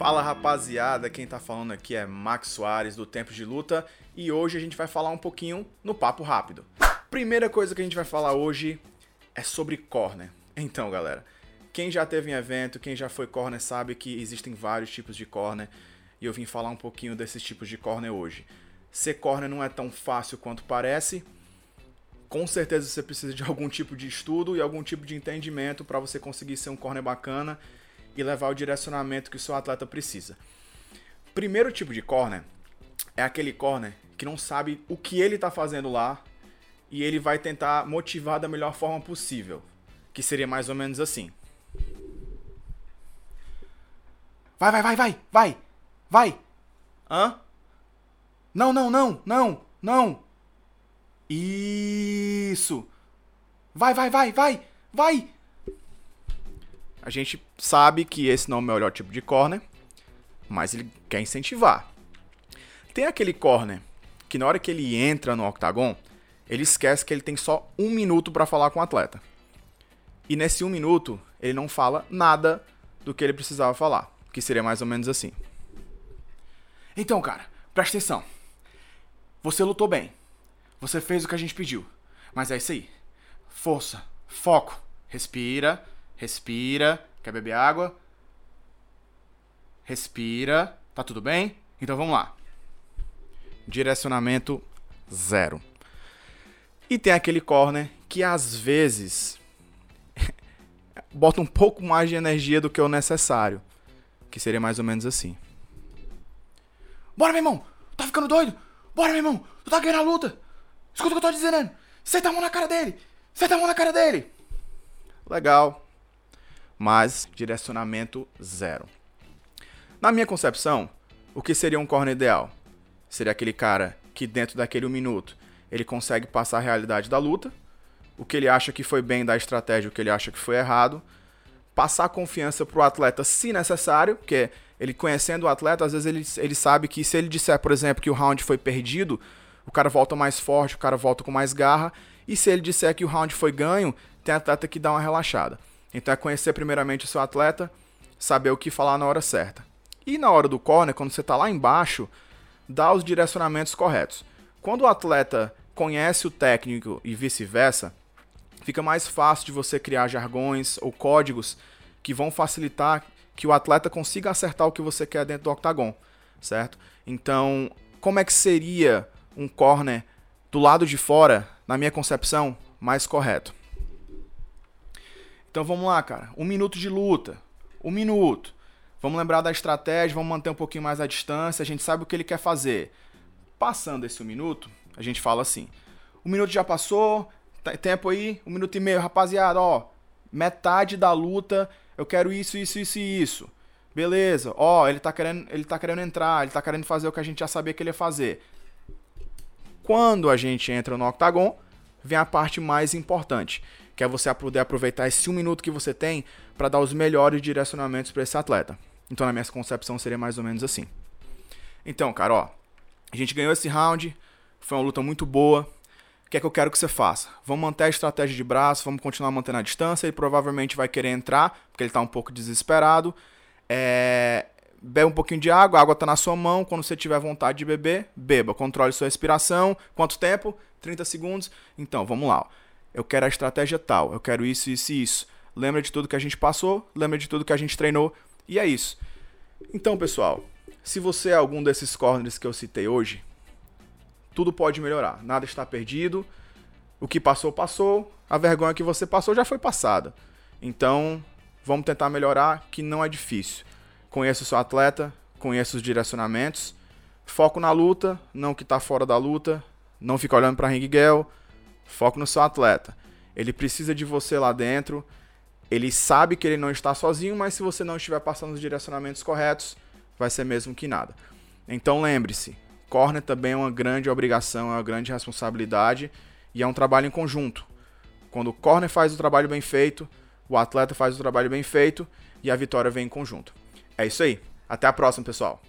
Fala rapaziada, quem tá falando aqui é Max Soares do Tempo de Luta e hoje a gente vai falar um pouquinho no papo rápido. Primeira coisa que a gente vai falar hoje é sobre corner. Então, galera, quem já teve em evento, quem já foi corner sabe que existem vários tipos de corner e eu vim falar um pouquinho desses tipos de corner hoje. Ser corner não é tão fácil quanto parece. Com certeza você precisa de algum tipo de estudo e algum tipo de entendimento para você conseguir ser um corner bacana e levar o direcionamento que o seu atleta precisa. Primeiro tipo de corner é aquele corner que não sabe o que ele está fazendo lá e ele vai tentar motivar da melhor forma possível, que seria mais ou menos assim. Vai, vai, vai, vai, vai, vai. Hã? Não, não, não, não, não. Isso. Vai, vai, vai, vai, vai. A gente sabe que esse não é o melhor tipo de corner, mas ele quer incentivar. Tem aquele corner que na hora que ele entra no octagon, ele esquece que ele tem só um minuto para falar com o atleta. E nesse um minuto, ele não fala nada do que ele precisava falar, que seria mais ou menos assim. Então, cara, presta atenção. Você lutou bem. Você fez o que a gente pediu. Mas é isso aí. Força, foco, respira, Respira. Quer beber água? Respira. Tá tudo bem? Então vamos lá. Direcionamento zero. E tem aquele corner que às vezes bota um pouco mais de energia do que o necessário. Que seria mais ou menos assim. Bora, meu irmão! Tá ficando doido? Bora, meu irmão! Tu tá ganhando a luta! Escuta o que eu tô dizendo! Senta a mão na cara dele! Senta a mão na cara dele! Legal mas direcionamento zero. Na minha concepção, o que seria um corner ideal? Seria aquele cara que dentro daquele um minuto ele consegue passar a realidade da luta, o que ele acha que foi bem da estratégia, o que ele acha que foi errado, passar confiança para o atleta se necessário, porque ele conhecendo o atleta, às vezes ele, ele sabe que se ele disser, por exemplo, que o round foi perdido, o cara volta mais forte, o cara volta com mais garra, e se ele disser que o round foi ganho, tem atleta que dá uma relaxada. Então é conhecer primeiramente o seu atleta, saber o que falar na hora certa. E na hora do corner, quando você está lá embaixo, dá os direcionamentos corretos. Quando o atleta conhece o técnico e vice-versa, fica mais fácil de você criar jargões ou códigos que vão facilitar que o atleta consiga acertar o que você quer dentro do octagon, certo? Então, como é que seria um corner do lado de fora, na minha concepção, mais correto? Então vamos lá, cara. Um minuto de luta. Um minuto. Vamos lembrar da estratégia, vamos manter um pouquinho mais a distância, a gente sabe o que ele quer fazer. Passando esse um minuto, a gente fala assim: o minuto já passou, tempo aí, um minuto e meio, rapaziada, ó, metade da luta, eu quero isso, isso, isso e isso. Beleza, ó, ele tá querendo, ele tá querendo entrar, ele tá querendo fazer o que a gente já sabia que ele ia fazer. Quando a gente entra no octagon, vem a parte mais importante, que é você poder aproveitar esse um minuto que você tem para dar os melhores direcionamentos para esse atleta. Então, na minha concepção, seria mais ou menos assim. Então, cara, ó, a gente ganhou esse round, foi uma luta muito boa. O que é que eu quero que você faça? Vamos manter a estratégia de braço, vamos continuar mantendo a distância. Ele provavelmente vai querer entrar, porque ele está um pouco desesperado. É... Bebe um pouquinho de água, a água está na sua mão. Quando você tiver vontade de beber, beba. Controle sua respiração. Quanto tempo? 30 segundos. Então, vamos lá. Ó eu quero a estratégia tal, eu quero isso, isso e isso. Lembra de tudo que a gente passou, lembra de tudo que a gente treinou, e é isso. Então, pessoal, se você é algum desses corners que eu citei hoje, tudo pode melhorar, nada está perdido. O que passou, passou. A vergonha que você passou já foi passada. Então, vamos tentar melhorar, que não é difícil. Conheça o seu atleta, conheça os direcionamentos, foco na luta, não que está fora da luta, não fica olhando para ring girl, Foco no seu atleta. Ele precisa de você lá dentro. Ele sabe que ele não está sozinho, mas se você não estiver passando os direcionamentos corretos, vai ser mesmo que nada. Então lembre-se, corner também é uma grande obrigação, é uma grande responsabilidade e é um trabalho em conjunto. Quando o corner faz o trabalho bem feito, o atleta faz o trabalho bem feito e a vitória vem em conjunto. É isso aí. Até a próxima, pessoal.